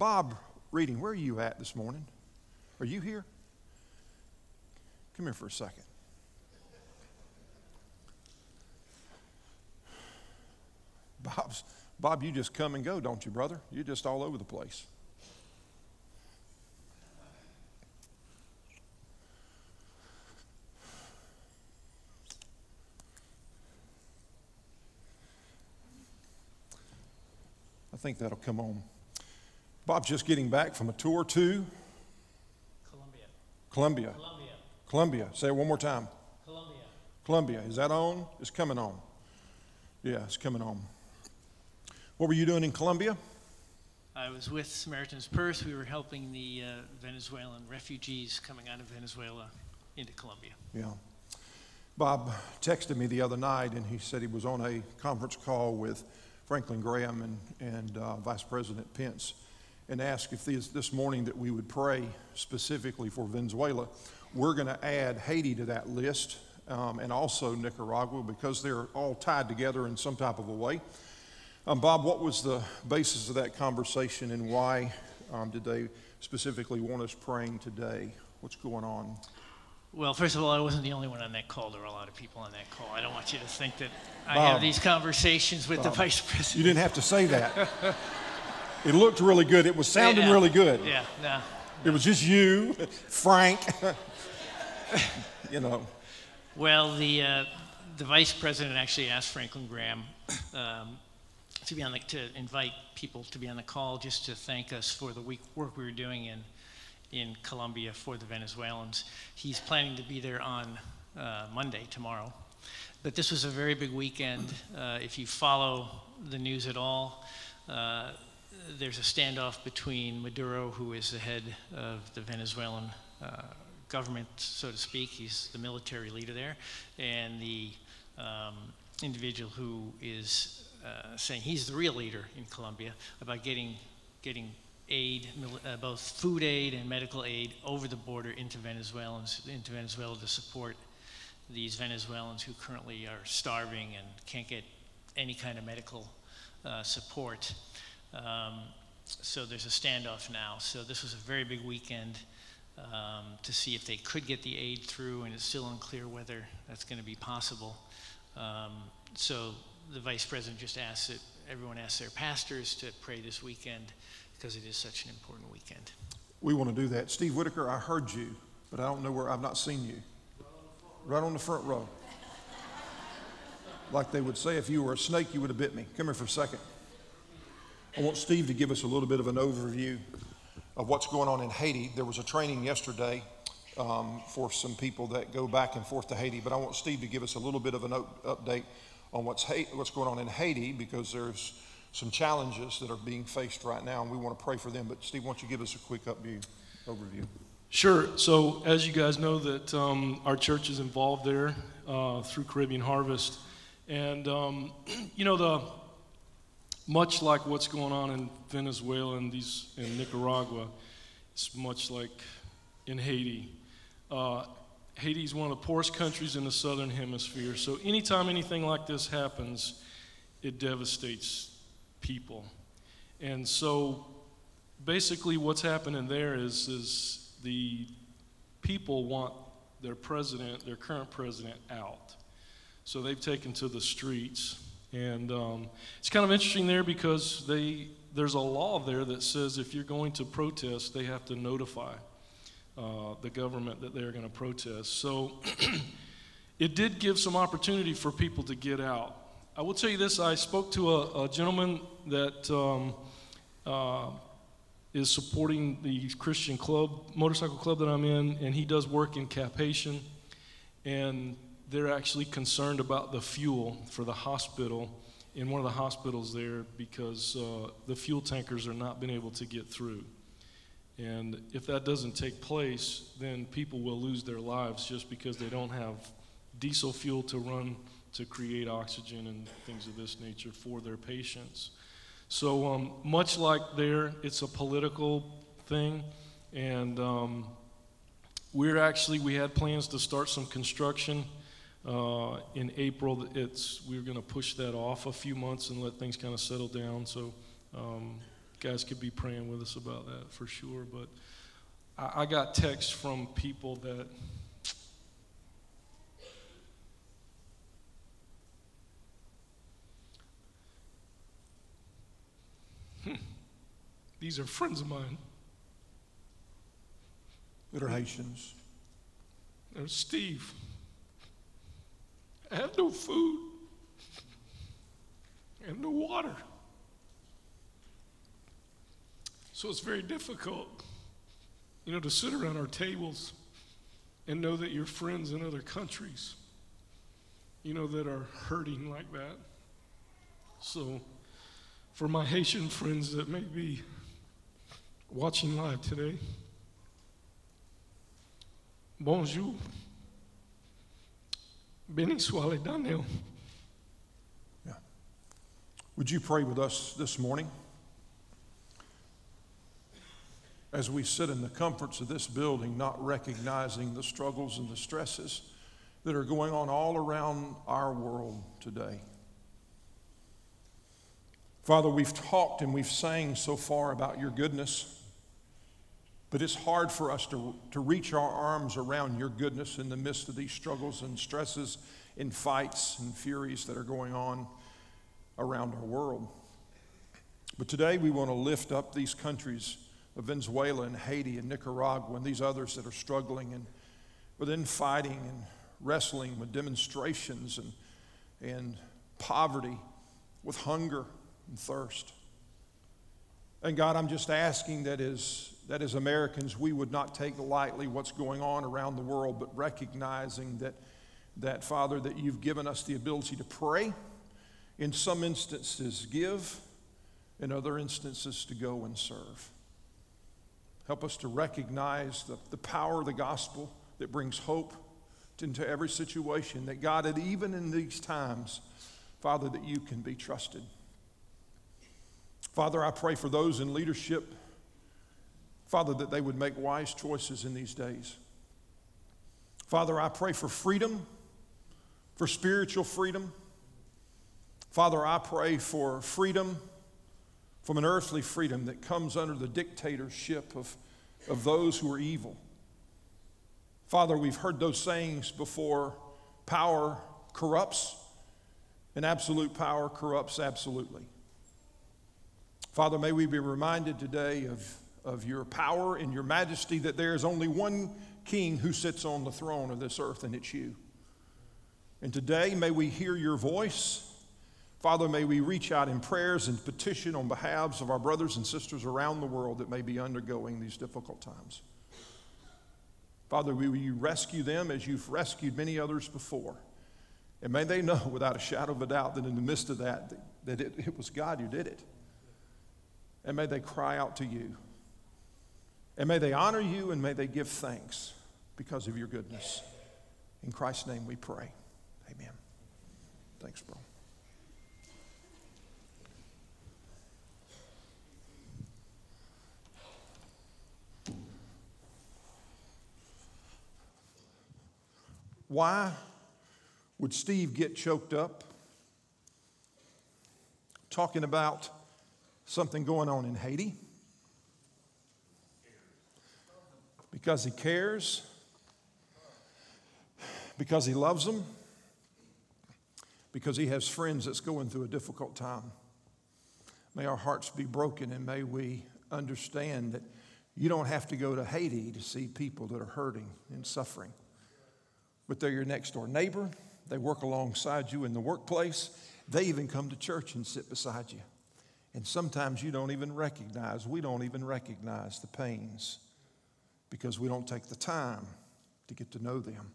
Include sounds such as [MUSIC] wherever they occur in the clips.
Bob Reading, where are you at this morning? Are you here? Come here for a second. Bob's, Bob, you just come and go, don't you, brother? You're just all over the place. I think that'll come on. Bob's just getting back from a tour to Columbia. Columbia. Columbia. Columbia. Say it one more time. Columbia. Columbia. Is that on? It's coming on. Yeah, it's coming on. What were you doing in Colombia? I was with Samaritan's Purse. We were helping the uh, Venezuelan refugees coming out of Venezuela into Colombia. Yeah. Bob texted me the other night and he said he was on a conference call with Franklin Graham and, and uh, Vice President Pence and ask if this, this morning that we would pray specifically for Venezuela. We're going to add Haiti to that list um, and also Nicaragua because they're all tied together in some type of a way. Um, Bob, what was the basis of that conversation and why um, did they specifically want us praying today? What's going on? Well, first of all, I wasn't the only one on that call. There were a lot of people on that call. I don't want you to think that I have these conversations with the vice president. You didn't have to say that. [LAUGHS] it looked really good. It was sounding Yeah. really good. Yeah, no. It was just you, Frank. [LAUGHS] you know, Well, the, uh, the vice president actually asked Franklin Graham um, to be on the, to invite people to be on the call just to thank us for the week, work we were doing in, in Colombia for the Venezuelans. He's planning to be there on uh, Monday, tomorrow. But this was a very big weekend. Uh, if you follow the news at all, uh, there's a standoff between Maduro, who is the head of the Venezuelan uh, government, so to speak. He's the military leader there, and the um, individual who is uh, saying he's the real leader in Colombia about getting getting aid, uh, both food aid and medical aid, over the border into Venezuelans into Venezuela to support these Venezuelans who currently are starving and can't get any kind of medical uh, support. Um, so there's a standoff now. So this was a very big weekend um, to see if they could get the aid through, and it's still unclear whether that's going to be possible. Um, so the vice president just asked that everyone ask their pastors to pray this weekend because it is such an important weekend. we want to do that. Steve Whitaker, I heard you, but I don't know where, I've not seen you. Right on the front row. Like they would say, if you were a snake, you would have bit me. Come here for a second. I want Steve to give us a little bit of an overview of what's going on in Haiti. There was a training yesterday um, for some people that go back and forth to Haiti, but I want Steve to give us a little bit of an up- update on what's, ha- what's going on in Haiti because there's some challenges that are being faced right now, and we want to pray for them. But Steve, why don't you give us a quick upview, overview? Sure. So, as you guys know, that um, our church is involved there uh, through Caribbean Harvest, and um, [CLEARS THROAT] you know the much like what's going on in Venezuela and these in Nicaragua, it's much like in Haiti. Uh, Haiti is one of the poorest countries in the southern hemisphere. So, anytime anything like this happens, it devastates people, and so basically what's happening there is is the people want their president, their current president, out. So they've taken to the streets, and um, it's kind of interesting there because they there's a law there that says if you're going to protest, they have to notify uh, the government that they're going to protest. So [CLEARS THROAT] it did give some opportunity for people to get out. I will tell you this: I spoke to a, a gentleman that. Um, uh, is supporting the Christian club, motorcycle club that I'm in, and he does work in Cap-Haïtien. And they're actually concerned about the fuel for the hospital in one of the hospitals there because uh, the fuel tankers are not been able to get through. And if that doesn't take place, then people will lose their lives just because they don't have diesel fuel to run to create oxygen and things of this nature for their patients. So, um, much like there, it's a political thing, and um, we're actually we had plans to start some construction uh, in April. It's we are going to push that off a few months and let things kind of settle down. So, um, guys could be praying with us about that for sure. But I, I got texts from people that hmm, these are friends of mine. That are Haitians. There's Steve. I have no food and no water. So it's very difficult, you know, to sit around our tables and know that your friends in other countries, you know, that are hurting like that. So for my Haitian friends that may be watching live today, bonjour. Béni soit l'Éternel. Yeah. Would you pray with us this morning? As we sit in the comforts of this building, not recognizing the struggles and the stresses that are going on all around our world today. Father, we've talked and we've sang so far about your goodness. But it's hard for us to, to reach our arms around your goodness in the midst of these struggles and stresses and fights and furies that are going on around our world. But today we want to lift up these countries of Venezuela and Haiti and Nicaragua and these others that are struggling and within fighting and wrestling with demonstrations and, and poverty, with hunger and thirst. And God, I'm just asking that as, that as Americans, we would not take lightly what's going on around the world, but recognizing that, that, Father, that you've given us the ability to pray, in some instances, give, in other instances, to go and serve. Help us to recognize the, the power of the gospel that brings hope into every situation, that God, that even in these times, Father, that you can be trusted. Father, I pray for those in leadership, Father, that they would make wise choices in these days. Father, I pray for freedom, for spiritual freedom. Father, I pray for freedom from an earthly freedom that comes under the dictatorship of, of those who are evil. Father, we've heard those sayings before power corrupts, and absolute power corrupts absolutely. Father, may we be reminded today of, of your power and your majesty that there is only one king who sits on the throne of this earth, and it's you. And today, may we hear your voice. Father, may we reach out in prayers and petition on behalves of our brothers and sisters around the world that may be undergoing these difficult times. Father, will you rescue them as you've rescued many others before? And may they know without a shadow of a doubt that in the midst of that, that it, it was God who did it. And may they cry out to you. And may they honor you and may they give thanks because of your goodness. In Christ's name we pray. Amen. Thanks, bro. Why would Steve get choked up talking about something going on in Haiti because he cares, because he loves them, because he has friends that's going through a difficult time. May our hearts be broken and may we understand that you don't have to go to Haiti to see people that are hurting and suffering. But they're your next door neighbor, they work alongside you in the workplace, they even come to church and sit beside you. And sometimes you don't even recognize, we don't even recognize the pains because we don't take the time to get to know them.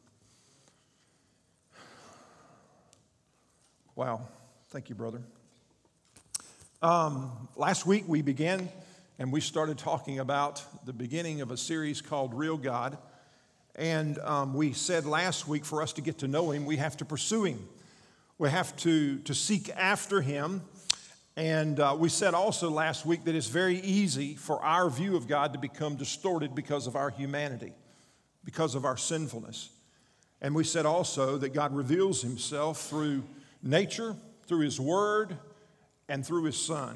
Wow. Thank you, brother. Um, last week we began and we started talking about the beginning of a series called Real God. And um, we said last week for us to get to know Him, we have to pursue Him. We have to, to seek after Him and uh, we said also last week that it's very easy for our view of God to become distorted because of our humanity, because of our sinfulness. And we said also that God reveals himself through nature, through his word, and through his son.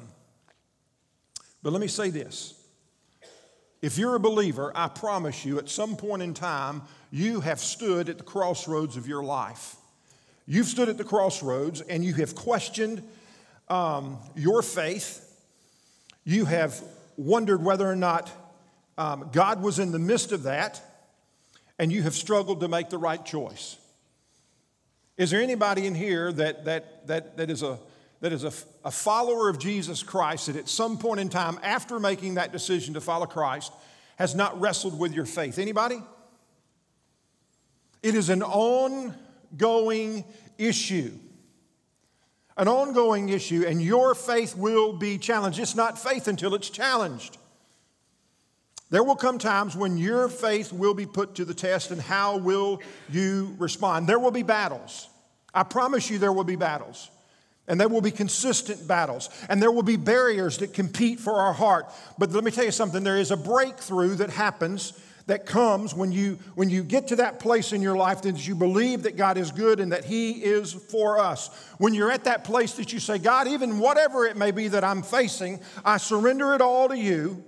But let me say this. If you're a believer, I promise you, at some point in time, you have stood at the crossroads of your life. You've stood at the crossroads and you have questioned um, your faith. You have wondered whether or not um, God was in the midst of that, and you have struggled to make the right choice. Is there anybody in here that, that, that, that is, a, that is a, a follower of Jesus Christ that at some point in time, after making that decision to follow Christ, has not wrestled with your faith? Anybody? It is an ongoing issue. An ongoing issue, and your faith will be challenged. It's not faith until it's challenged. There will come times when your faith will be put to the test, and how will you respond? There will be battles. I promise you, there will be battles. And there will be consistent battles. And there will be barriers that compete for our heart. But let me tell you something there is a breakthrough that happens that comes when you when you get to that place in your life that you believe that God is good and that he is for us. When you're at that place that you say, God, even whatever it may be that I'm facing, I surrender it all to you.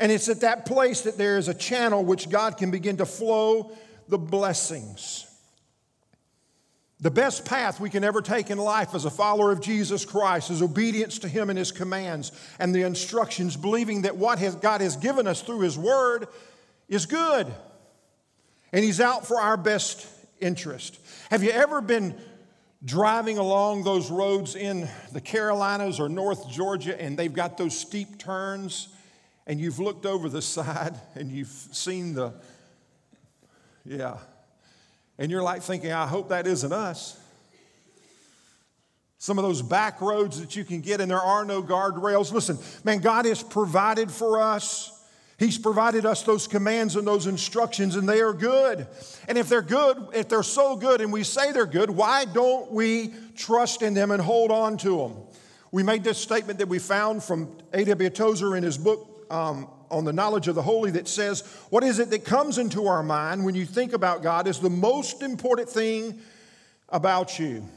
And it's at that place that there is a channel which God can begin to flow the blessings. The best path we can ever take in life as a follower of Jesus Christ is obedience to Him and His commands and the instructions, believing that what God has given us through His Word is good. And He's out for our best interest. Have you ever been driving along those roads in the Carolinas or North Georgia and they've got those steep turns and you've looked over the [LAUGHS] side and you've seen the, yeah, and you're like thinking, I hope that isn't us. Some of those back roads that you can get, and there are no guardrails. Listen, man, God has provided for us. He's provided us those commands and those instructions, and they are good. And if they're good, if they're so good and we say they're good, why don't we trust in them and hold on to them? We made this statement that we found from A.W. Tozer in his book, um, on the knowledge of the holy that says, What is it that comes into our mind when you think about God is the most important thing about you?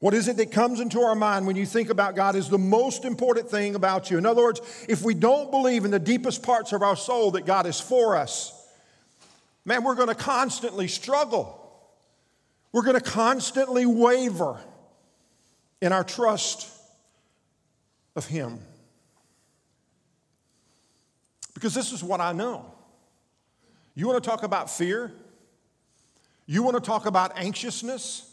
What is it that comes into our mind when you think about God is the most important thing about you? In other words, if we don't believe in the deepest parts of our soul that God is for us, man, we're going to constantly struggle. We're going to constantly waver in our trust of Him. Because this is what I know. You want to talk about fear? You want to talk about anxiousness?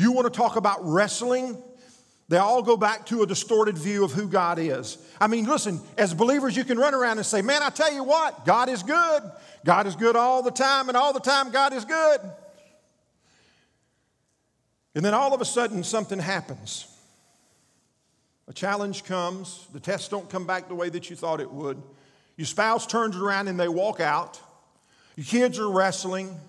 You want to talk about wrestling? They all go back to a distorted view of who God is. I mean, listen, as believers, you can run around and say, Man, I tell you what, God is good. God is good all the time, and all the time, God is good. And then all of a sudden, something happens. A challenge comes, the tests don't come back the way that you thought it would. Your spouse turns around and they walk out. Your kids are wrestling.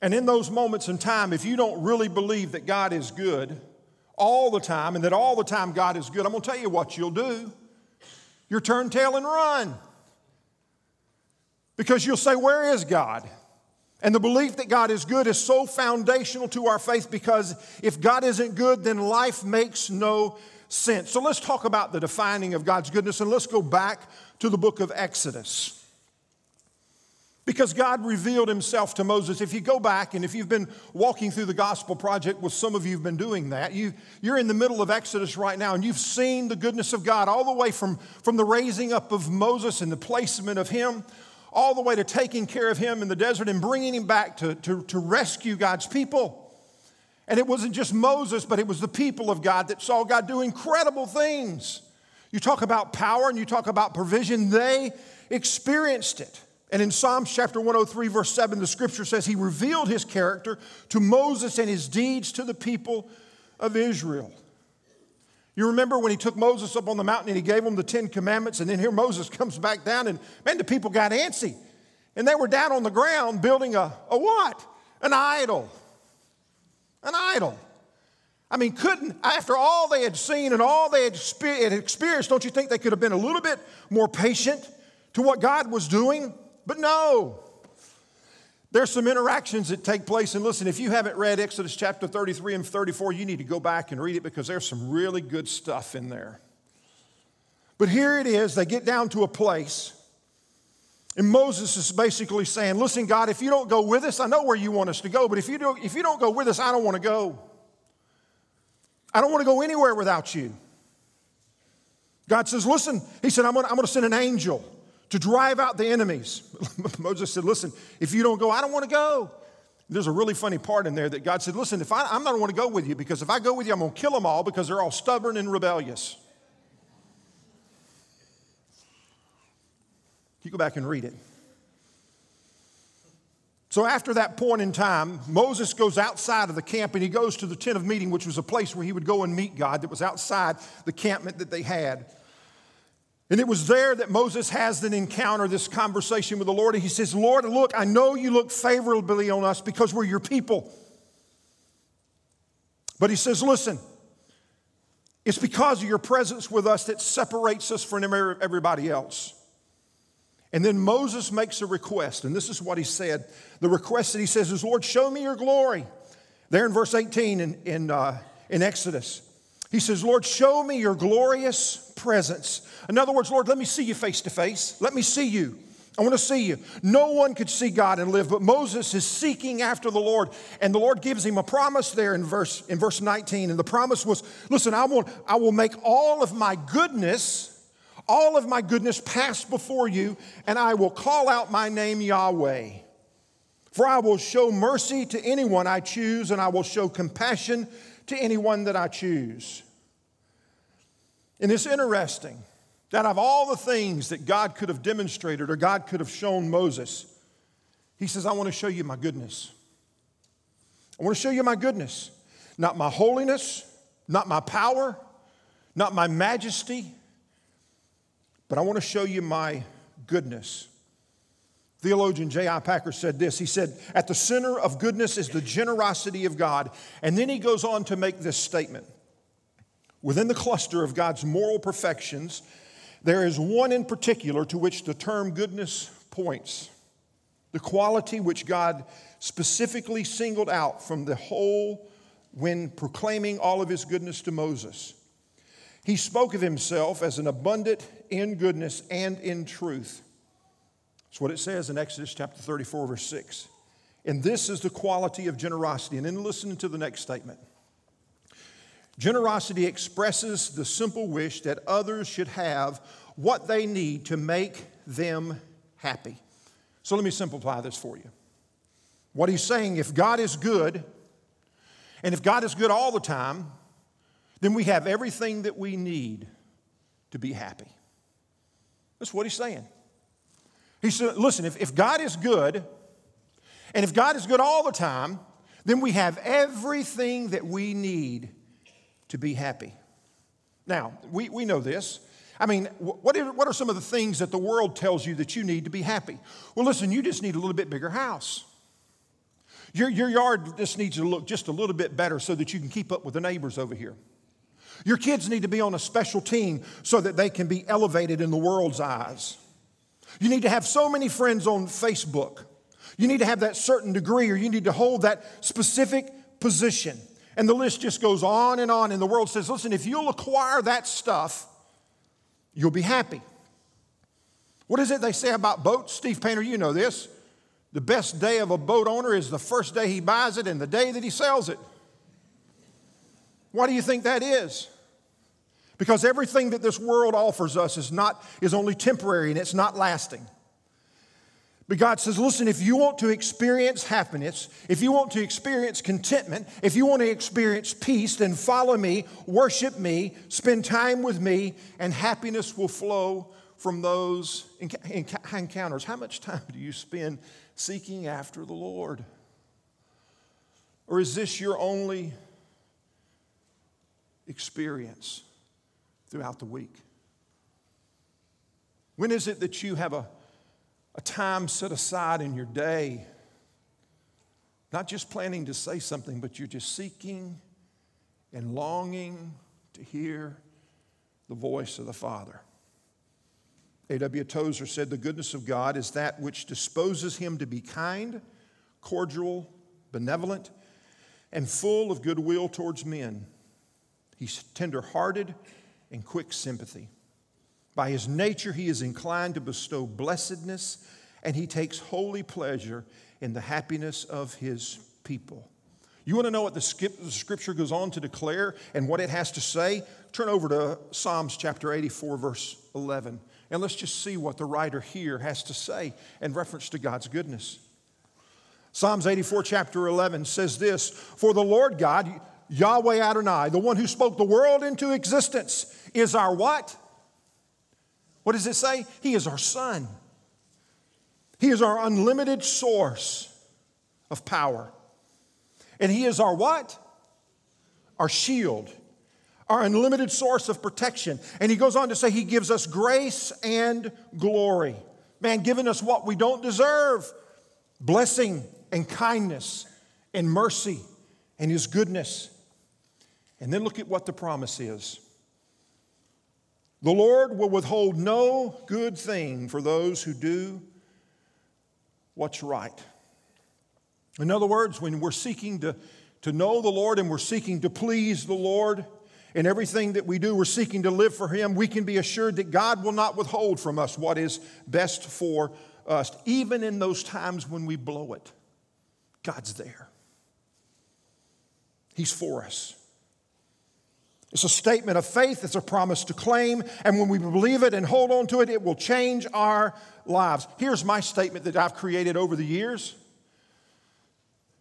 And in those moments in time, if you don't really believe that God is good all the time and that all the time God is good, I'm going to tell you what you'll do. You'll turn tail and run. Because you'll say, Where is God? And the belief that God is good is so foundational to our faith because if God isn't good, then life makes no sense. So let's talk about the defining of God's goodness and let's go back to the book of Exodus. Because God revealed himself to Moses. If you go back and if you've been walking through the gospel project, with some of you have been doing that, you, you're in the middle of Exodus right now and you've seen the goodness of God all the way from, from the raising up of Moses and the placement of him, all the way to taking care of him in the desert and bringing him back to, to, to rescue God's people. And it wasn't just Moses, but it was the people of God that saw God do incredible things. You talk about power and you talk about provision, they experienced it. And in Psalms chapter 103, verse 7, the scripture says, He revealed His character to Moses and His deeds to the people of Israel. You remember when He took Moses up on the mountain and He gave him the Ten Commandments, and then here Moses comes back down, and man, the people got antsy. And they were down on the ground building a, a what? An idol an idol. I mean, couldn't, after all they had seen and all they had experienced, don't you think they could have been a little bit more patient to what God was doing? But no. There's some interactions that take place. And listen, if you haven't read Exodus chapter 33 and 34, you need to go back and read it because there's some really good stuff in there. But here it is, they get down to a place, and Moses is basically saying, Listen, God, if you don't go with us, I know where you want us to go, but if you don't, if you don't go with us, I don't want to go. I don't want to go anywhere without you. God says, Listen, He said, I'm going to send an angel to drive out the enemies. [LAUGHS] Moses said, Listen, if you don't go, I don't want to go. There's a really funny part in there that God said, Listen, if I, I'm not going to go with you because if I go with you, I'm going to kill them all because they're all stubborn and rebellious. You go back and read it. So, after that point in time, Moses goes outside of the camp and he goes to the tent of meeting, which was a place where he would go and meet God that was outside the campment that they had. And it was there that Moses has an encounter, this conversation with the Lord. And he says, Lord, look, I know you look favorably on us because we're your people. But he says, listen, it's because of your presence with us that separates us from everybody else. And then Moses makes a request, and this is what he said. The request that he says is, Lord, show me your glory. There in verse 18 in, in, uh, in Exodus. He says, Lord, show me your glorious presence. In other words, Lord, let me see you face to face. Let me see you. I want to see you. No one could see God and live, but Moses is seeking after the Lord, and the Lord gives him a promise there in verse, in verse 19. And the promise was, listen, I, will I will make all of my goodness, all of my goodness pass before you, and I will call out my name Yahweh. For I will show mercy to anyone I choose, and I will show compassion to anyone that I choose. And it's interesting that of all the things that God could have demonstrated or God could have shown Moses, he says, I want to show you my goodness. I want to show you my goodness. Not my holiness, not my power, not my majesty, but I want to show you my goodness. Theologian J.I. Packer said this. He said, At the center of goodness is the generosity of God. And then he goes on to make this statement Within the cluster of God's moral perfections, there is one in particular to which the term goodness points the quality which God specifically singled out from the whole when proclaiming all of his goodness to Moses. He spoke of himself as an abundant in goodness and in truth. That's what it says in Exodus chapter 34, verse 6. And this is the quality of generosity. And then listen to the next statement. Generosity expresses the simple wish that others should have what they need to make them happy. So let me simplify this for you. What he's saying, if God is good, and if God is good all the time, then we have everything that we need to be happy. That's what he's saying. He said, listen, if, if God is good, and if God is good all the time, then we have everything that we need to be happy. Now, we, we know this. I mean, what are, what are some of the things that the world tells you that you need to be happy? Well, listen, you just need a little bit bigger house. Your, your yard just needs to look just a little bit better so that you can keep up with the neighbors over here. Your kids need to be on a special team so that they can be elevated in the world's eyes. You need to have so many friends on Facebook. You need to have that certain degree, or you need to hold that specific position. And the list just goes on and on. And the world says, listen, if you'll acquire that stuff, you'll be happy. What is it they say about boats? Steve Painter, you know this. The best day of a boat owner is the first day he buys it and the day that he sells it. Why do you think that is? Because everything that this world offers us is, not, is only temporary and it's not lasting. But God says, listen, if you want to experience happiness, if you want to experience contentment, if you want to experience peace, then follow me, worship me, spend time with me, and happiness will flow from those encounters. How much time do you spend seeking after the Lord? Or is this your only experience? Throughout the week? When is it that you have a, a time set aside in your day, not just planning to say something, but you're just seeking and longing to hear the voice of the Father? A.W. Tozer said, The goodness of God is that which disposes him to be kind cordial, benevolent, and full of goodwill towards men. He's tenderhearted and quick sympathy. By his nature, he is inclined to bestow blessedness, and he takes holy pleasure in the happiness of his people. You want to know what the scripture goes on to declare and what it has to say? Turn over to Psalms chapter 84, verse 11, and let's just see what the writer here has to say in reference to God's goodness. Psalms 84, chapter 11 says this For the Lord God, Yahweh Adonai, the one who spoke the world into existence, is our what? What does it say? He is our sun. He is our unlimited source of power. And He is our what? Our shield, our unlimited source of protection. And He goes on to say He gives us grace and glory. Man, giving us what we don't deserve blessing and kindness and mercy and His goodness. And then look at what the promise is. The Lord will withhold no good thing for those who do what's right. In other words, when we're seeking to, to know the Lord and we're seeking to please the Lord, in everything that we do, we're seeking to live for Him, we can be assured that God will not withhold from us what is best for us, even in those times when we blow it. God's there, He's for us. It's a statement of faith, it's a promise to claim, and when we believe it and hold on to it, it will change our lives. Here's my statement that I've created over the years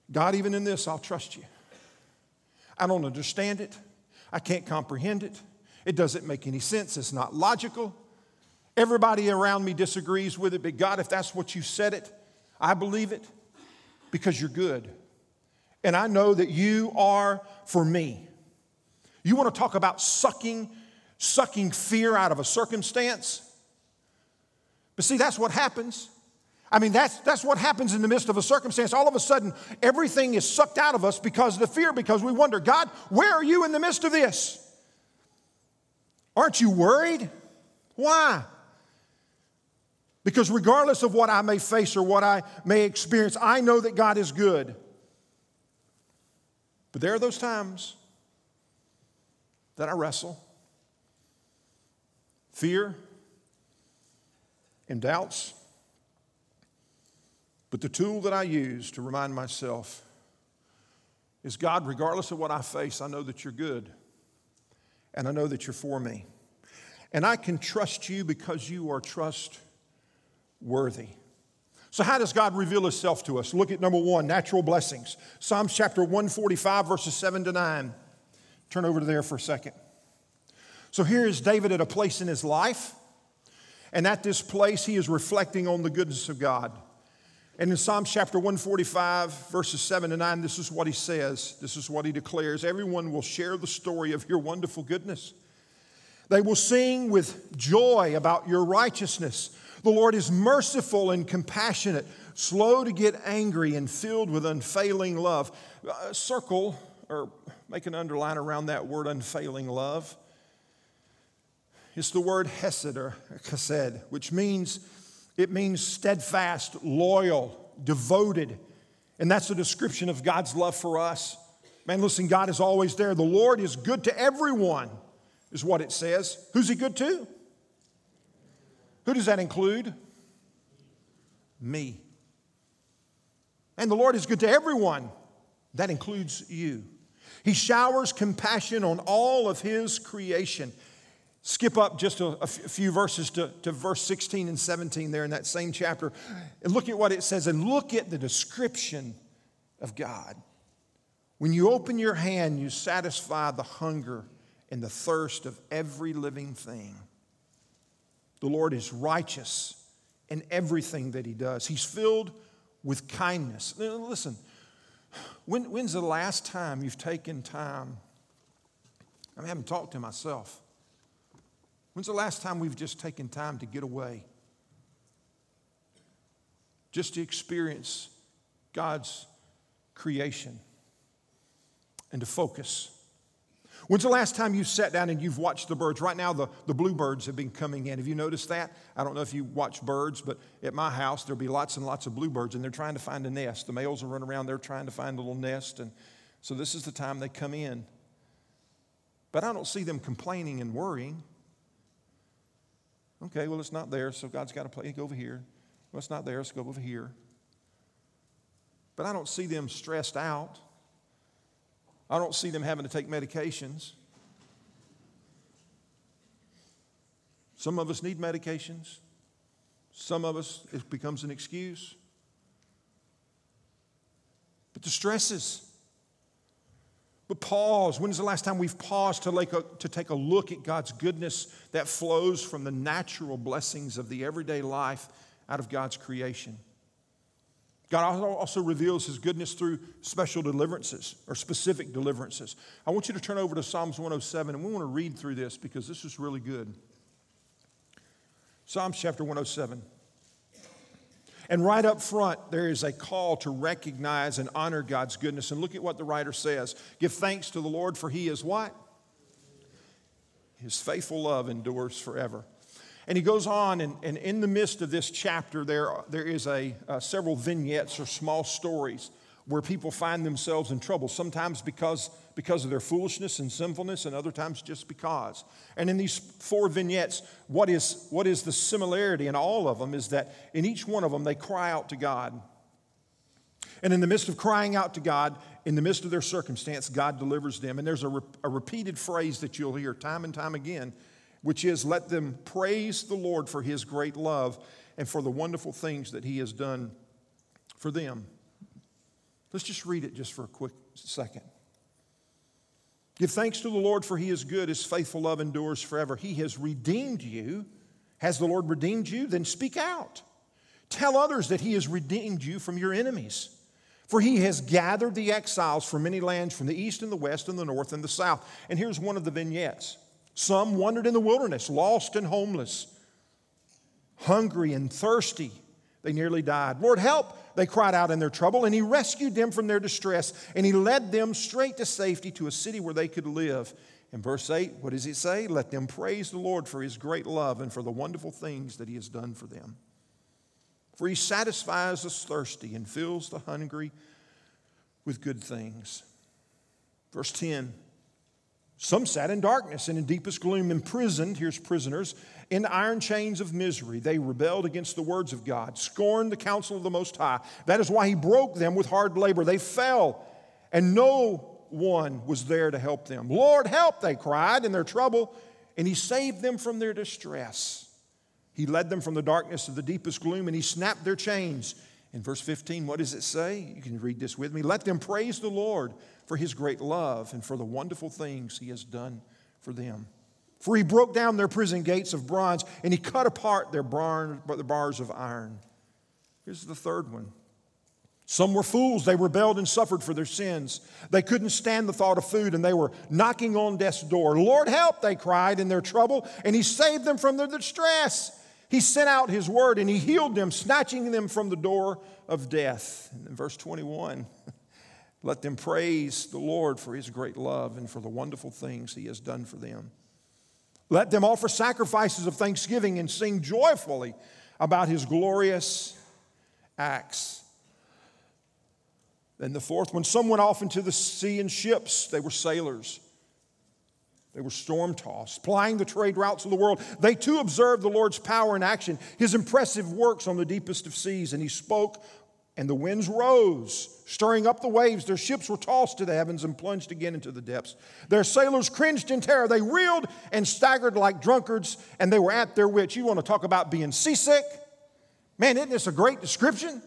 God, even in this, I'll trust you. I don't understand it, I can't comprehend it, it doesn't make any sense, it's not logical. Everybody around me disagrees with it, but God, if that's what you said it, I believe it because you're good. And I know that you are for me. You want to talk about sucking, sucking fear out of a circumstance? But see, that's what happens. I mean, that's, that's what happens in the midst of a circumstance. All of a sudden, everything is sucked out of us because of the fear, because we wonder, God, where are you in the midst of this? Aren't you worried? Why? Because regardless of what I may face or what I may experience, I know that God is good. But there are those times that I wrestle fear and doubts. But the tool that I use to remind myself is God, regardless of what I face, I know that you're good. And I know that you're for me. And I can trust you because you are trustworthy worthy. So, how does God reveal Himself to us? Look at number one natural blessings. Psalms chapter 145, verses 7 to 9. Turn over to there for a second. So, here is David at a place in his life, and at this place, he is reflecting on the goodness of God. And in Psalms chapter 145, verses 7 to 9, this is what he says. This is what he declares Everyone will share the story of your wonderful goodness. They will sing with joy about your righteousness. The Lord is merciful and compassionate, slow to get angry, and filled with unfailing love. Uh, circle or make an underline around that word unfailing love. It's the word hesed or chesed, which means it means steadfast, loyal, devoted. And that's a description of God's love for us. Man, listen, God is always there. The Lord is good to everyone, is what it says. Who's He good to? Who does that include? Me. And the Lord is good to everyone. That includes you. He showers compassion on all of His creation. Skip up just a, a few verses to, to verse 16 and 17 there in that same chapter. And look at what it says and look at the description of God. When you open your hand, you satisfy the hunger and the thirst of every living thing. The Lord is righteous in everything that He does, He's filled with kindness. Listen, when, when's the last time you've taken time? I haven't talked to myself. When's the last time we've just taken time to get away? Just to experience God's creation and to focus. When's the last time you sat down and you've watched the birds? Right now, the, the bluebirds have been coming in. Have you noticed that? I don't know if you watch birds, but at my house, there'll be lots and lots of bluebirds, and they're trying to find a nest. The males are running around, they're trying to find a little nest, and so this is the time they come in. But I don't see them complaining and worrying. Okay, well, it's not there, so God's got to play. Go over here. Well, it's not there, let's go over here. But I don't see them stressed out. I don't see them having to take medications. Some of us need medications. Some of us, it becomes an excuse. But the stresses. But pause. When's the last time we've paused to, like a, to take a look at God's goodness that flows from the natural blessings of the everyday life out of God's creation? God also reveals his goodness through special deliverances or specific deliverances. I want you to turn over to Psalms 107 and we want to read through this because this is really good. Psalms chapter 107. And right up front, there is a call to recognize and honor God's goodness. And look at what the writer says Give thanks to the Lord, for he is what? His faithful love endures forever. And he goes on, and, and in the midst of this chapter, there, there is a, uh, several vignettes or small stories where people find themselves in trouble, sometimes because, because of their foolishness and sinfulness, and other times just because. And in these four vignettes, what is, what is the similarity in all of them is that in each one of them, they cry out to God. And in the midst of crying out to God, in the midst of their circumstance, God delivers them. And there's a, re- a repeated phrase that you'll hear time and time again which is let them praise the Lord for his great love and for the wonderful things that he has done for them. Let's just read it just for a quick second. Give thanks to the Lord for he is good, his faithful love endures forever. He has redeemed you. Has the Lord redeemed you? Then speak out. Tell others that he has redeemed you from your enemies. For he has gathered the exiles from many lands, from the east and the west and the north and the south. And here's one of the vignettes some wandered in the wilderness, lost and homeless, hungry and thirsty. They nearly died. Lord, help, they cried out in their trouble, and He rescued them from their distress, and He led them straight to safety to a city where they could live. In verse 8, what does it say? Let them praise the Lord for His great love and for the wonderful things that He has done for them. For He satisfies the thirsty and fills the hungry with good things. Verse 10 some sat in darkness and in deepest gloom, imprisoned, here's prisoners, in iron chains of misery. They rebelled against the words of God, scorned the counsel of the Most High. That is why He broke them with hard labor. They fell, and no one was there to help them. Lord, help, they cried in their trouble, and He saved them from their distress. He led them from the darkness of the deepest gloom, and He snapped their chains. In verse 15, what does it say? You can read this with me. Let them praise the Lord for his great love and for the wonderful things he has done for them. For he broke down their prison gates of bronze and he cut apart their bar, the bars of iron. Here's the third one. Some were fools. They rebelled and suffered for their sins. They couldn't stand the thought of food and they were knocking on death's door. Lord, help, they cried in their trouble, and He saved them from their distress. He sent out His word and He healed them, snatching them from the door of death. And in verse 21, [LAUGHS] let them praise the Lord for his great love and for the wonderful things he has done for them. Let them offer sacrifices of thanksgiving and sing joyfully about his glorious acts. Then the fourth one some went off into the sea in ships, they were sailors. They were storm tossed, plying the trade routes of the world. They too observed the Lord's power in action, his impressive works on the deepest of seas, and he spoke and the winds rose, stirring up the waves. Their ships were tossed to the heavens and plunged again into the depths. Their sailors cringed in terror. They reeled and staggered like drunkards, and they were at their wits. You want to talk about being seasick? Man, isn't this a great description?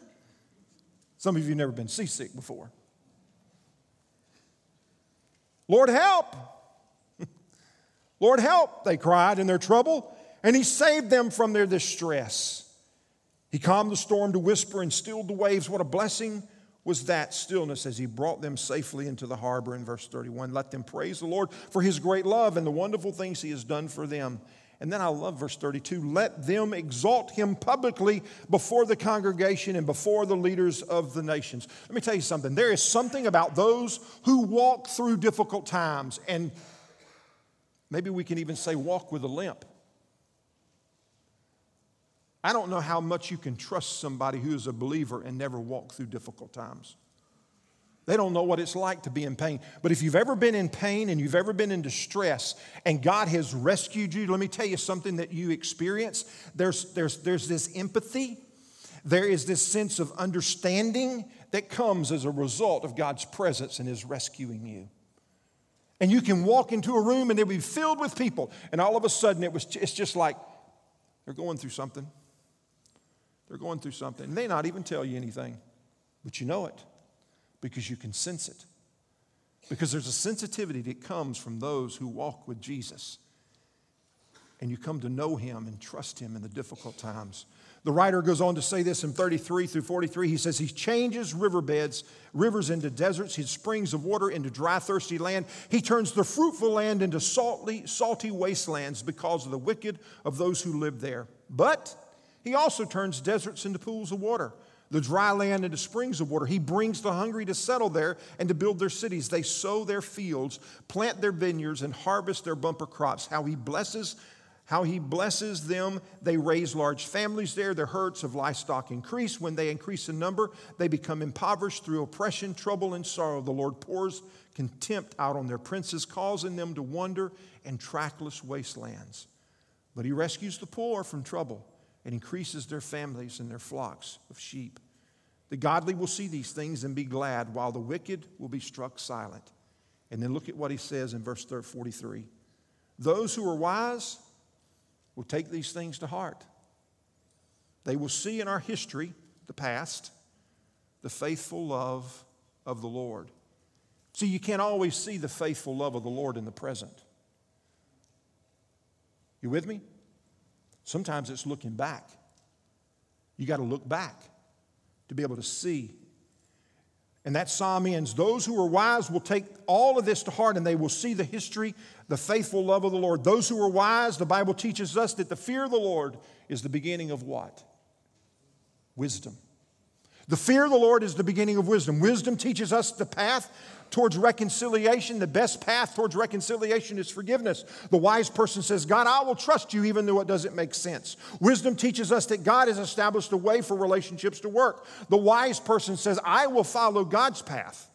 Some of you have never been seasick before. Lord, help! Lord, help, they cried in their trouble, and He saved them from their distress. He calmed the storm to whisper and stilled the waves. What a blessing was that stillness as he brought them safely into the harbor in verse 31. Let them praise the Lord for his great love and the wonderful things he has done for them. And then I love verse 32 let them exalt him publicly before the congregation and before the leaders of the nations. Let me tell you something. There is something about those who walk through difficult times and Maybe we can even say walk with a limp. I don't know how much you can trust somebody who is a believer and never walk through difficult times. They don't know what it's like to be in pain. But if you've ever been in pain and you've ever been in distress and God has rescued you, let me tell you something that you experience. There's, there's, there's this empathy, there is this sense of understanding that comes as a result of God's presence and His rescuing you. And you can walk into a room and it'll be filled with people, and all of a sudden it was, it's just like they're going through something. They're going through something. And They not even tell you anything, but you know it because you can sense it. Because there's a sensitivity that comes from those who walk with Jesus. And you come to know him and trust him in the difficult times. The writer goes on to say this in 33 through 43. He says, He changes riverbeds, rivers into deserts, His springs of water into dry, thirsty land. He turns the fruitful land into salty, salty wastelands because of the wicked of those who live there. But he also turns deserts into pools of water, the dry land into springs of water. He brings the hungry to settle there and to build their cities. They sow their fields, plant their vineyards, and harvest their bumper crops. How he blesses how he blesses them. They raise large families there. Their herds of livestock increase. When they increase in number, they become impoverished through oppression, trouble, and sorrow. The Lord pours contempt out on their princes, causing them to wander in trackless wastelands. But he rescues the poor from trouble and increases their families and their flocks of sheep. The godly will see these things and be glad, while the wicked will be struck silent. And then look at what he says in verse 43 Those who are wise will take these things to heart. They will see in our history, the past, the faithful love of the Lord. See, you can't always see the faithful love of the Lord in the present. You with me? Sometimes it's looking back. You got to look back to be able to see. And that psalm ends Those who are wise will take all of this to heart and they will see the history, the faithful love of the Lord. Those who are wise, the Bible teaches us that the fear of the Lord is the beginning of what? Wisdom. The fear of the Lord is the beginning of wisdom. Wisdom teaches us the path towards reconciliation, the best path towards reconciliation is forgiveness. The wise person says, God, I will trust you even though it doesn't make sense. Wisdom teaches us that God has established a way for relationships to work. The wise person says, I will follow God's path.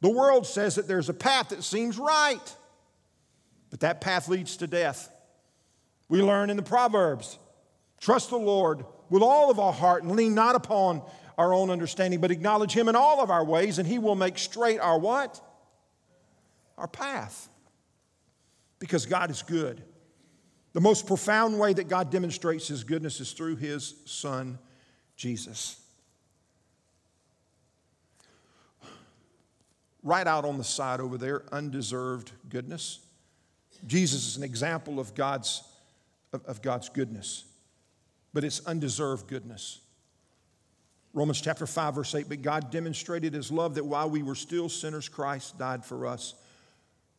The world says that there's a path that seems right, but that path leads to death. We learn in the Proverbs trust the Lord with all of our heart and lean not upon our own understanding, but acknowledge Him in all of our ways, and He will make straight our what? Our path. Because God is good. The most profound way that God demonstrates His goodness is through His Son, Jesus. Right out on the side over there, undeserved goodness. Jesus is an example of God's, of, of God's goodness, but it's undeserved goodness. Romans chapter 5, verse 8, but God demonstrated his love that while we were still sinners, Christ died for us.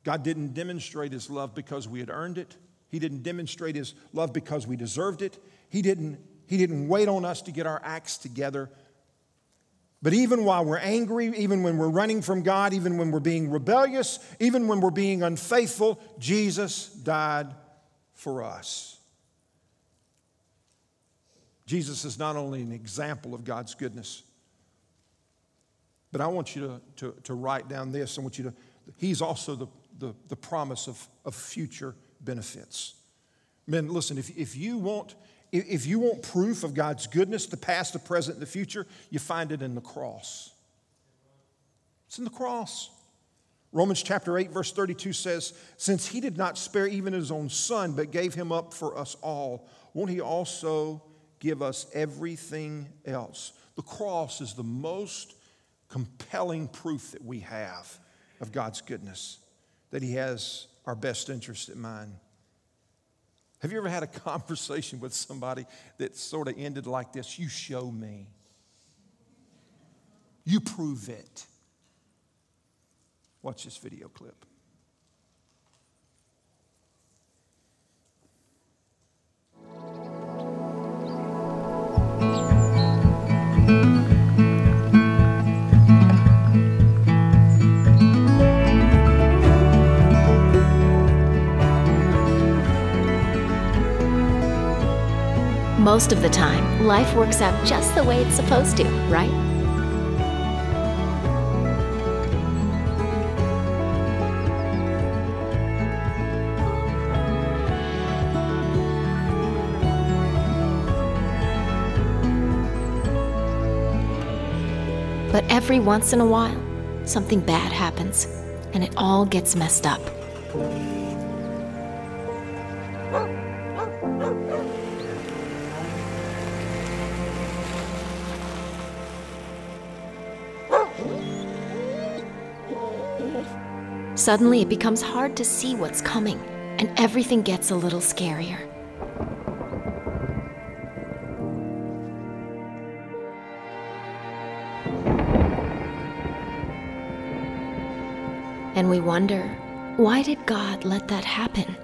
God didn't demonstrate his love because we had earned it. He didn't demonstrate his love because we deserved it. He didn't, he didn't wait on us to get our acts together. But even while we're angry, even when we're running from God, even when we're being rebellious, even when we're being unfaithful, Jesus died for us. Jesus is not only an example of God's goodness, but I want you to, to, to write down this. I want you to, he's also the, the, the promise of, of future benefits. Men, listen, if, if you want if you want proof of God's goodness, the past, the present, and the future, you find it in the cross. It's in the cross. Romans chapter 8, verse 32 says, Since he did not spare even his own son, but gave him up for us all, won't he also give us everything else. The cross is the most compelling proof that we have of God's goodness, that He has our best interest in mind. Have you ever had a [LAUGHS] conversation with somebody that sort of ended like this? You show me. You prove it. Watch this video clip. Most of the time, life works out just the way it's supposed to, right? But every once in a while, something bad happens, and it all gets messed up. Suddenly, it becomes hard to see what's coming, and everything gets a little scarier. And we wonder why did God let that happen?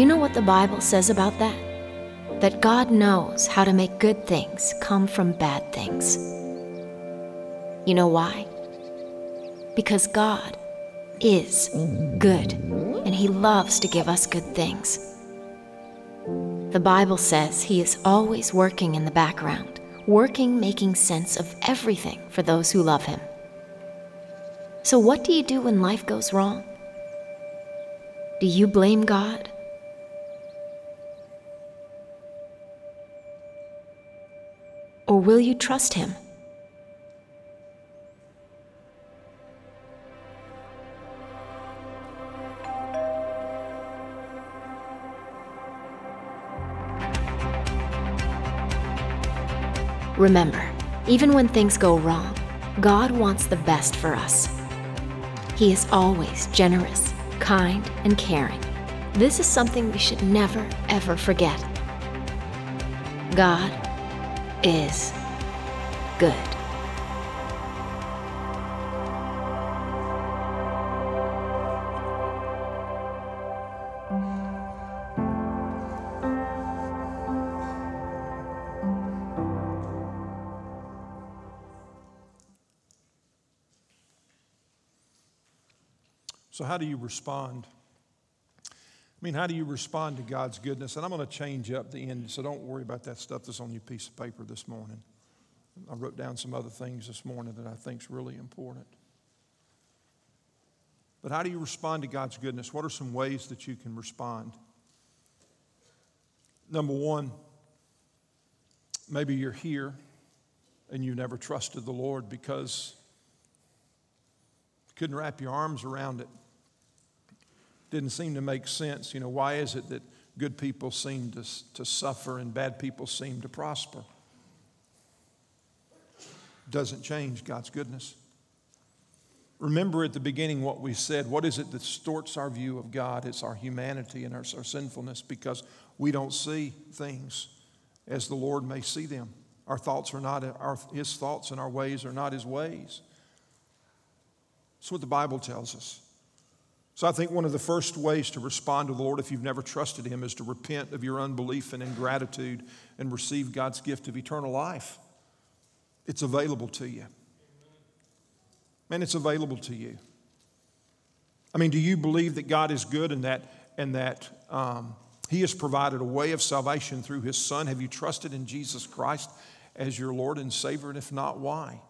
You know what the Bible says about that? That God knows how to make good things come from bad things. You know why? Because God is good, and He loves to give us good things. The Bible says He is always working in the background, working making sense of everything for those who love Him. So, what do you do when life goes wrong? Do you blame God? Or will you trust Him? Remember, even when things go wrong, God wants the best for us. He is always generous, kind, and caring. This is something we should never, ever forget. God is good. So, how do you respond? I mean, how do you respond to God's goodness? And I'm going to change up the end, so don't worry about that stuff that's on your piece of paper this morning. I wrote down some other things this morning that I think is really important. But how do you respond to God's goodness? What are some ways that you can respond? Number one, maybe you're here and you never trusted the Lord because you couldn't wrap your arms around it didn't seem to make sense. You know, why is it that good people seem to, to suffer and bad people seem to prosper? Doesn't change God's goodness. Remember at the beginning what we said. What is it that distorts our view of God? It's our humanity and our, our sinfulness because we don't see things as the Lord may see them. Our thoughts are not our, His thoughts, and our ways are not His ways. That's what the Bible tells us. So I think one of the first ways to respond to the Lord if you've never trusted Him is to repent of your unbelief and ingratitude and receive God's gift of eternal life. It's available to you. Man, it's available to you. I mean, do you believe that God is good and that, and that um, He has provided a way of salvation through His Son? Have you trusted in Jesus Christ as your Lord and Savior? And if not, why?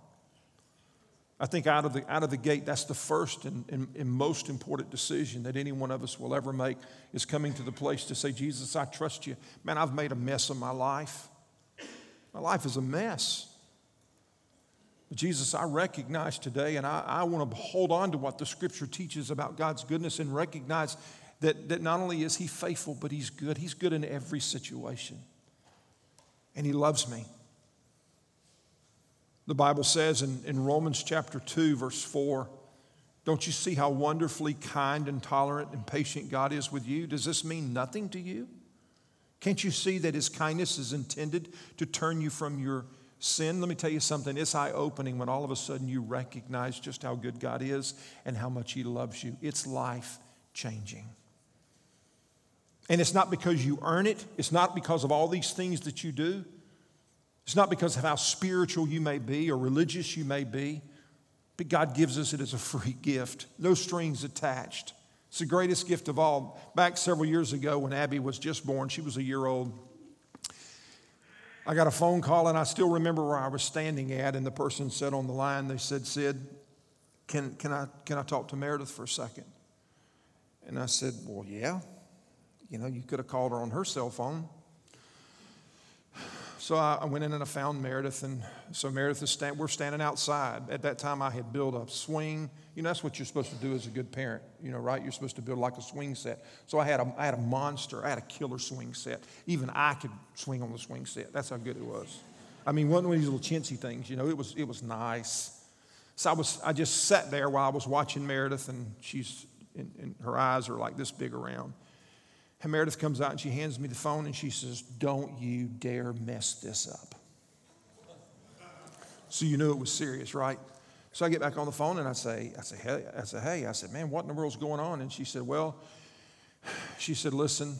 I think out of the, out of the gate, that's the first and, and, and, most important decision that any one of us will ever make is coming to the place to say, Jesus, I trust you. Man, I've made a mess of my life. My life is a mess. But Jesus, I recognize today, and I, I want to hold on to what the scripture teaches about God's goodness and recognize that, that not only is He faithful, but He's good. He's good in every situation. and He loves me. The Bible says in, in Romans chapter 2, verse 4, don't you see how wonderfully kind and tolerant and patient God is with you? Does this mean nothing to you? Can't you see that His kindness is intended to turn you from your sin? Let me tell you something. It's eye opening when all of a sudden you recognize just how good God is and how much He loves you. It's life changing. And it's not because you earn it, it's not because of all these things that you do, it's not because of how spiritual you may be or religious you may be, but God gives us it as a free [LAUGHS] gift, no strings attached. It's the greatest gift of all. Back several years ago when Abby was just born, she was a year old. I got a phone call, and I still remember where I was standing at, and the person said on the line, they said, Sid, can, can, I, can I talk to Meredith for a second? And I said, Well, yeah. You know, you could have called her on her cell phone. So I went in and I found Meredith, and so Meredith is stand, we're standing outside. At that time, I had built a swing. You know, that's what you're supposed to do as a good parent. You know, right? You're supposed to build like a swing set. So I had a, I had a monster. I had a killer swing set. Even I could swing on the swing set. That's how good it was. I mean, one of these little chintzy things. You know, it was it was nice. So I was I just sat there while I was watching Meredith, and she's and, and her eyes are like this big around. And Meredith comes out and she hands me the phone and she says, Don't you dare mess this up. So you knew it was serious, right? So I get back on the phone and I say, I say, hey, I said, hey, I said, man, what in the world's going on? And she said, well, she said, listen,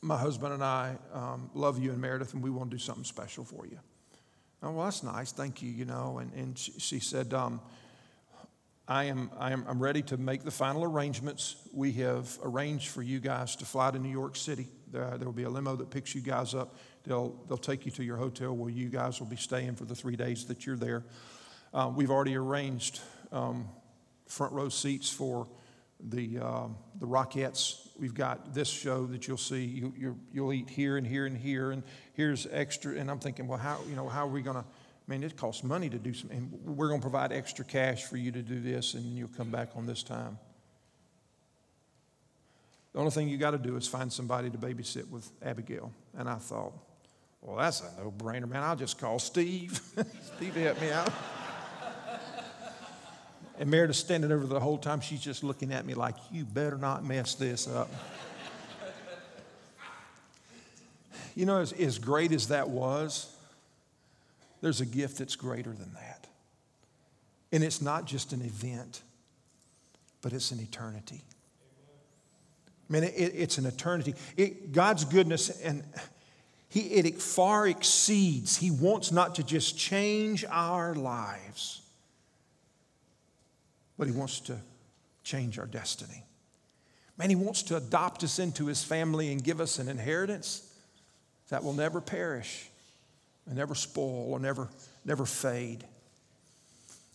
my husband and I um, love you and Meredith, and we want to do something special for you. Oh, well, that's nice, thank you, you know. And, and she, she said, um, I am, I am I'm ready to make the final arrangements. We have arranged for you guys to fly to New York City. There, there will be a limo that picks you guys up. They'll, they'll take you to your hotel where you guys will be staying for the three days that you're there. Uh, we've already arranged um, front row seats for the, uh, the Rockettes. We've got this show that you'll see. You, will eat here and here and here, and here's extra. And I'm thinking, well, how, you know, how are we going to? I mean, it costs money to do something. And we're going to provide extra cash for you to do this, and you'll come back on this time. The only thing you got to do is find somebody to babysit with Abigail. And I thought, well, that's a no brainer, man. I'll just call Steve. [LAUGHS] Steve help me out. and Meredith's standing over the whole time. She's just looking at me like, you better not mess this up. you know, as, as great as that was, there's a gift that's greater than that. And it's not just an event, but it's an eternity. I mean, it, it's an eternity. It, God's goodness and he, it far exceeds. He wants not to just change our lives, but He wants to change our destiny. Man, He wants to adopt us into His family and give us an inheritance that will never perish and never spoil or never, never fade.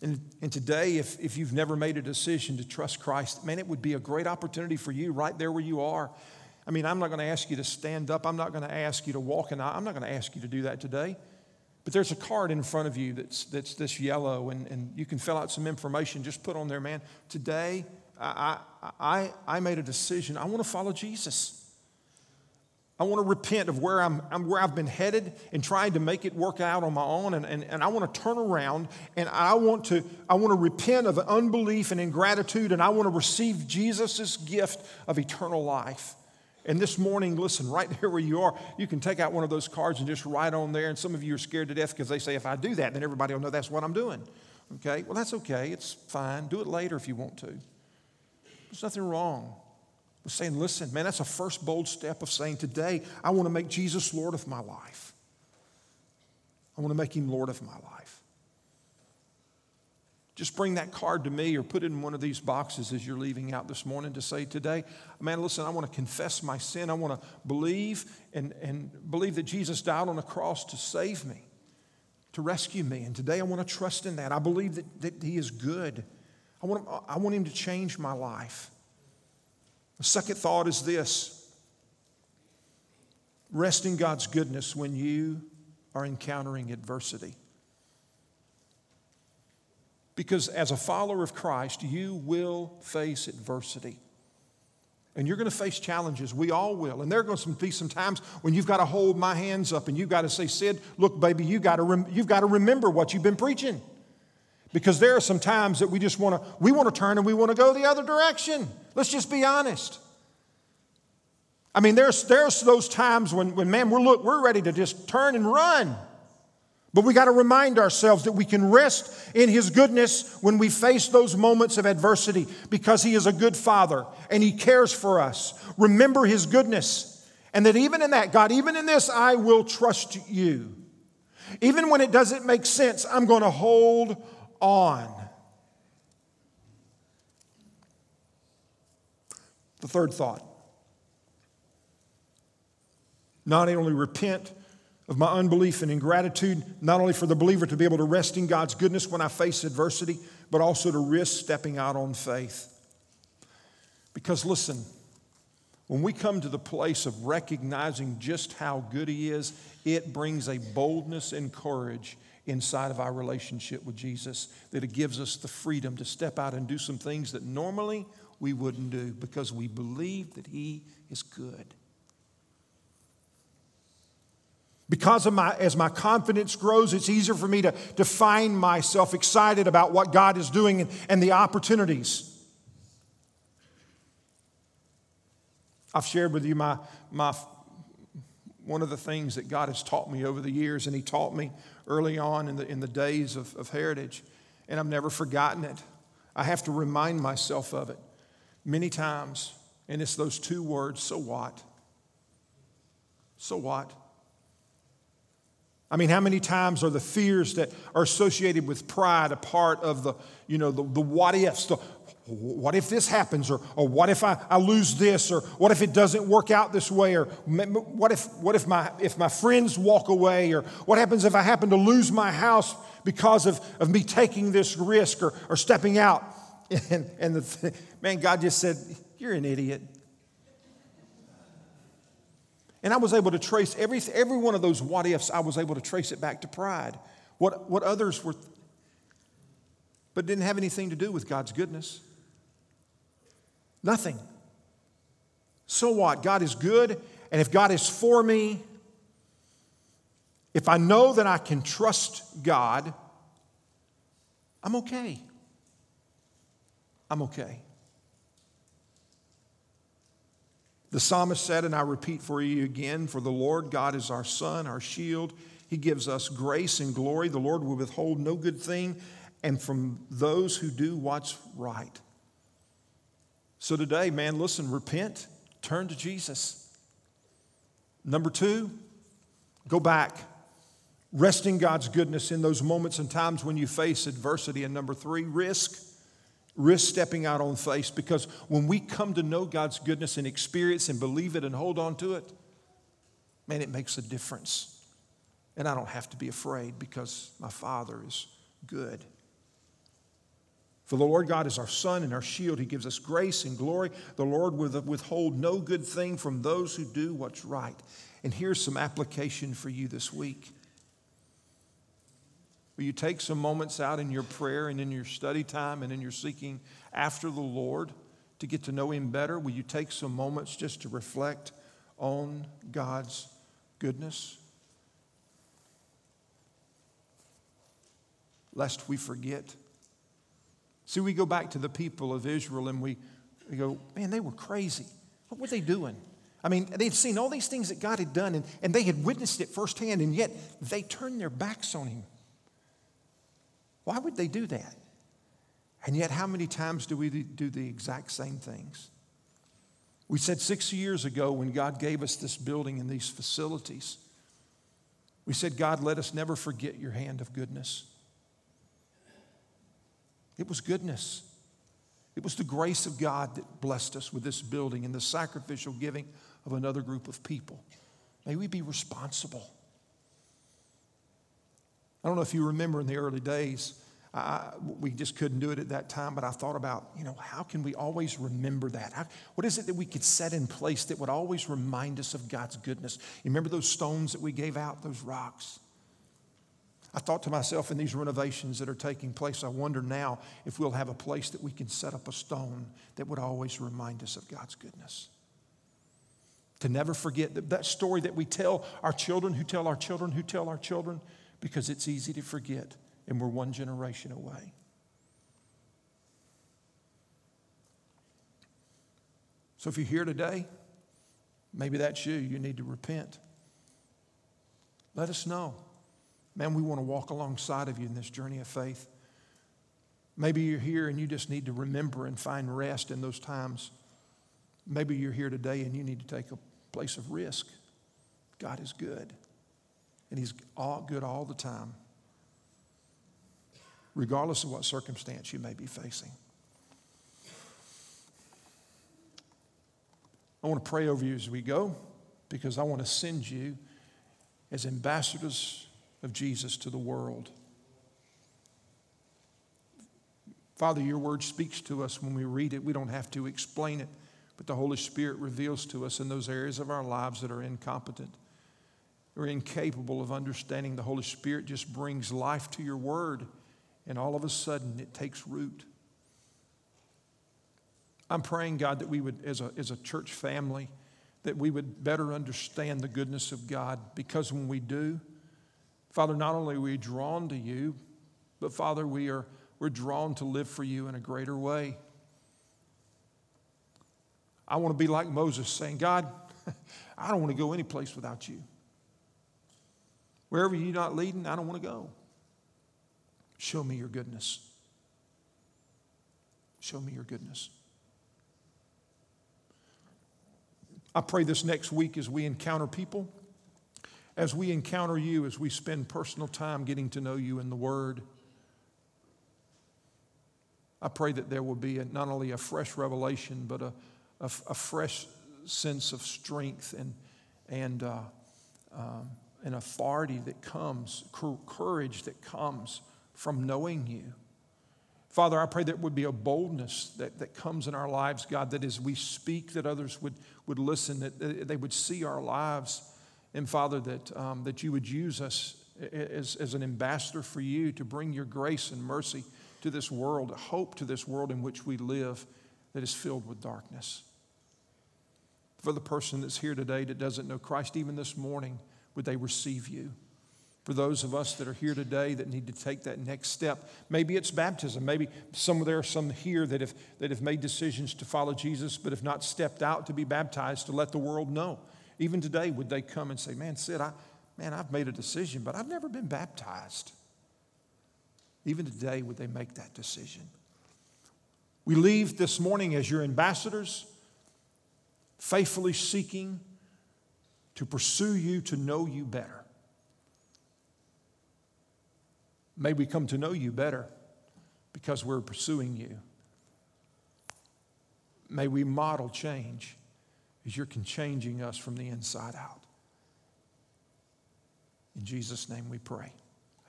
And, and today, if, if you've never made a decision to trust Christ, man, it would be a great opportunity for you right there where you are. I mean, I'm not going to ask you to stand up. I'm not going to ask you to walk in. I'm not going to ask you to do that today. But there's a card in front of you that's, that's this yellow, and, and you can fill out some information. Just put on there, man. Today, I, I, I made a decision. I want to follow Jesus. I want to repent of where, I'm, where I've been headed and trying to make it work out on my own. And, and, and I want to turn around and I want to, I want to repent of unbelief and ingratitude and I want to receive Jesus' gift of eternal life. And this morning, listen, right [LAUGHS] there where you are, you can take out one of those cards and just write on there. And some of you are scared to death because they say, if I do that, then everybody will know that's what I'm doing. Okay? Well, that's okay. It's fine. Do it later if you want to. There's nothing wrong was saying, listen, man, that's a first bold step of saying, today, I want to make Jesus Lord of my life. I want to make him Lord of my life. Just bring that card to me or put it in one of these boxes as you're leaving out this morning to say today, man, listen, I want to confess my sin. I want to believe and, and believe that Jesus died on the cross to save me, to rescue me. And today I want to trust in that. I believe that, that he is good. I want, I want him to change my life. The second thought is this rest in God's goodness when you are encountering adversity. Because as a follower of Christ, you will face adversity. And you're going to face challenges. We all will. And there are going to be some times when you've got to hold my hands up and you've got to say, Sid, look, baby, you got to rem- you've got to remember what you've been preaching. Because there are some times that we just want to, we want to turn and we want to go the other direction. Let's just be honest. I mean, there's, there's those times when, when, man, we're, look, we're ready to just turn and run. But we got to remind ourselves that we can rest in His goodness when we face those moments of adversity because He is a good Father and He cares for us. Remember His goodness. And that even in that, God, even in this, I will trust you. Even when it doesn't make sense, I'm going to hold on. The third thought not only repent of my unbelief and ingratitude, not only for the believer to be able to rest in God's goodness when I face adversity, but also to risk stepping out on faith. Because listen, when we come to the place of recognizing just how good He is, it brings a boldness and courage inside of our relationship with Jesus that it gives us the freedom to step out and do some things that normally we wouldn't do because we believe that He is good. Because of my, as my confidence grows, it's easier for me to, to find myself excited about what God is doing and, and the opportunities. I've shared with you my, my, one of the things that God has taught me over the years, and He taught me early on in the, in the days of, of heritage, and I've never forgotten it. I have to remind myself of it many times, and it's those two words so what? So what? I mean, how many times are the fears that are associated with pride a part of the, you know, the, the what ifs, the what if this happens, or, or what if I, I lose this, or what if it doesn't work out this way, or what if, what if my, if my friends walk away, or what happens if I happen to lose my house because of, of me taking this risk or, or stepping out? [LAUGHS] And, and the, man, God just said, You're an idiot. And I was able to trace every, every one of those what ifs, I was able to trace it back to pride. What, what others were, but didn't have anything to do with God's goodness. Nothing. So what? God is good, and if God is for me, if I know that I can trust God, I'm okay. I'm okay. The psalmist said, and I repeat for you again For the Lord God is our sun, our shield. He gives us grace and glory. The Lord will withhold no good thing, and from those who do what's right. So today, man, listen, repent, turn to Jesus. Number two, go back. Rest in God's goodness in those moments and times when you face adversity. And number three, risk risk stepping out on faith because when we come to know God's goodness and experience and believe it and hold on to it, man, it makes a difference. And I don't have to be afraid because my Father is good. For the Lord God is our sun and our shield. He gives us grace and glory. The Lord will withhold no good thing from those who do what's right. And here's some application for you this week. Will you take some moments out in your prayer and in your study time and in your seeking after the Lord to get to know Him better? Will you take some moments just to reflect on God's goodness? Lest we forget. See, we go back to the people of Israel and we, we go, man, they were crazy. What were they doing? I mean, they'd seen all these things that God had done and, and they had witnessed it firsthand, and yet they turned their backs on Him. Why would they do that? And yet, how many times do we do the exact same things? We said six years ago when God gave us this building and these facilities, we said, God, let us never forget your hand of goodness. It was goodness. It was the grace of God that blessed us with this building and the sacrificial giving of another group of people. May we be responsible. I don't know if you remember in the early days, uh, we just couldn't do it at that time, but I thought about, you know, how can we always remember that? How, what is it that we could set in place that would always remind us of God's goodness? You remember those stones that we gave out, those rocks? I thought to myself, in these renovations that are taking place, I wonder now if we'll have a place that we can set up a stone that would always remind us of God's goodness. To never forget that, that story that we tell our children, who tell our children, who tell our children, because it's easy to forget, and we're one generation away. So if you're here today, maybe that's you, you need to repent. Let us know. Man, we want to walk alongside of you in this journey of faith. Maybe you're here and you just need to remember and find rest in those times. Maybe you're here today and you need to take a place of risk. God is good, and He's all good all the time, regardless of what circumstance you may be facing. I want to pray over you as we go because I want to send you as ambassadors of Jesus to the world. Father, your word speaks to us when we read it. We don't have to explain it, but the Holy Spirit reveals to us in those areas of our lives that are incompetent or incapable of understanding. The Holy Spirit just brings life to your word, and all of a sudden it takes root. I'm praying, God, that we would, as a, as a church family, that we would better understand the goodness of God because when we do, Father, not only are we drawn to you, but Father, we are we're drawn to live for you in a greater way. I want to be like Moses saying, God, [LAUGHS] I don't want to go any place without you. Wherever you're not leading, I don't want to go. Show me your goodness. Show me your goodness. I pray this next week as we encounter people as we encounter you, as we spend personal time getting to know you in the Word, I pray that there will be a, not only a fresh revelation, but a, a, a fresh sense of strength and, and uh, um, an authority that comes, courage that comes from knowing you. Father, I pray that would be a boldness that, that comes in our lives, God, that as we speak, that others would, would listen, that they would see our lives and Father, that, um, that you would use us as, as an ambassador for you to bring your grace and mercy to this world, hope to this world in which we live that is filled with darkness. For the person that's here today that doesn't know Christ, even this morning, would they receive you? For those of us that are here today that need to take that next step, maybe it's baptism. Maybe some there are some here that have, that have made decisions to follow Jesus, but have not stepped out to be baptized to let the world know even today, would they come and say, Man, Sid, I, man, I've made a decision, but I've never been baptized? Even today, would they make that decision? We leave this morning as your ambassadors, faithfully seeking to pursue you, to know you better. May we come to know you better because we're pursuing you. May we model change is you're changing us from the inside out. In Jesus' name we pray.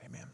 Amen.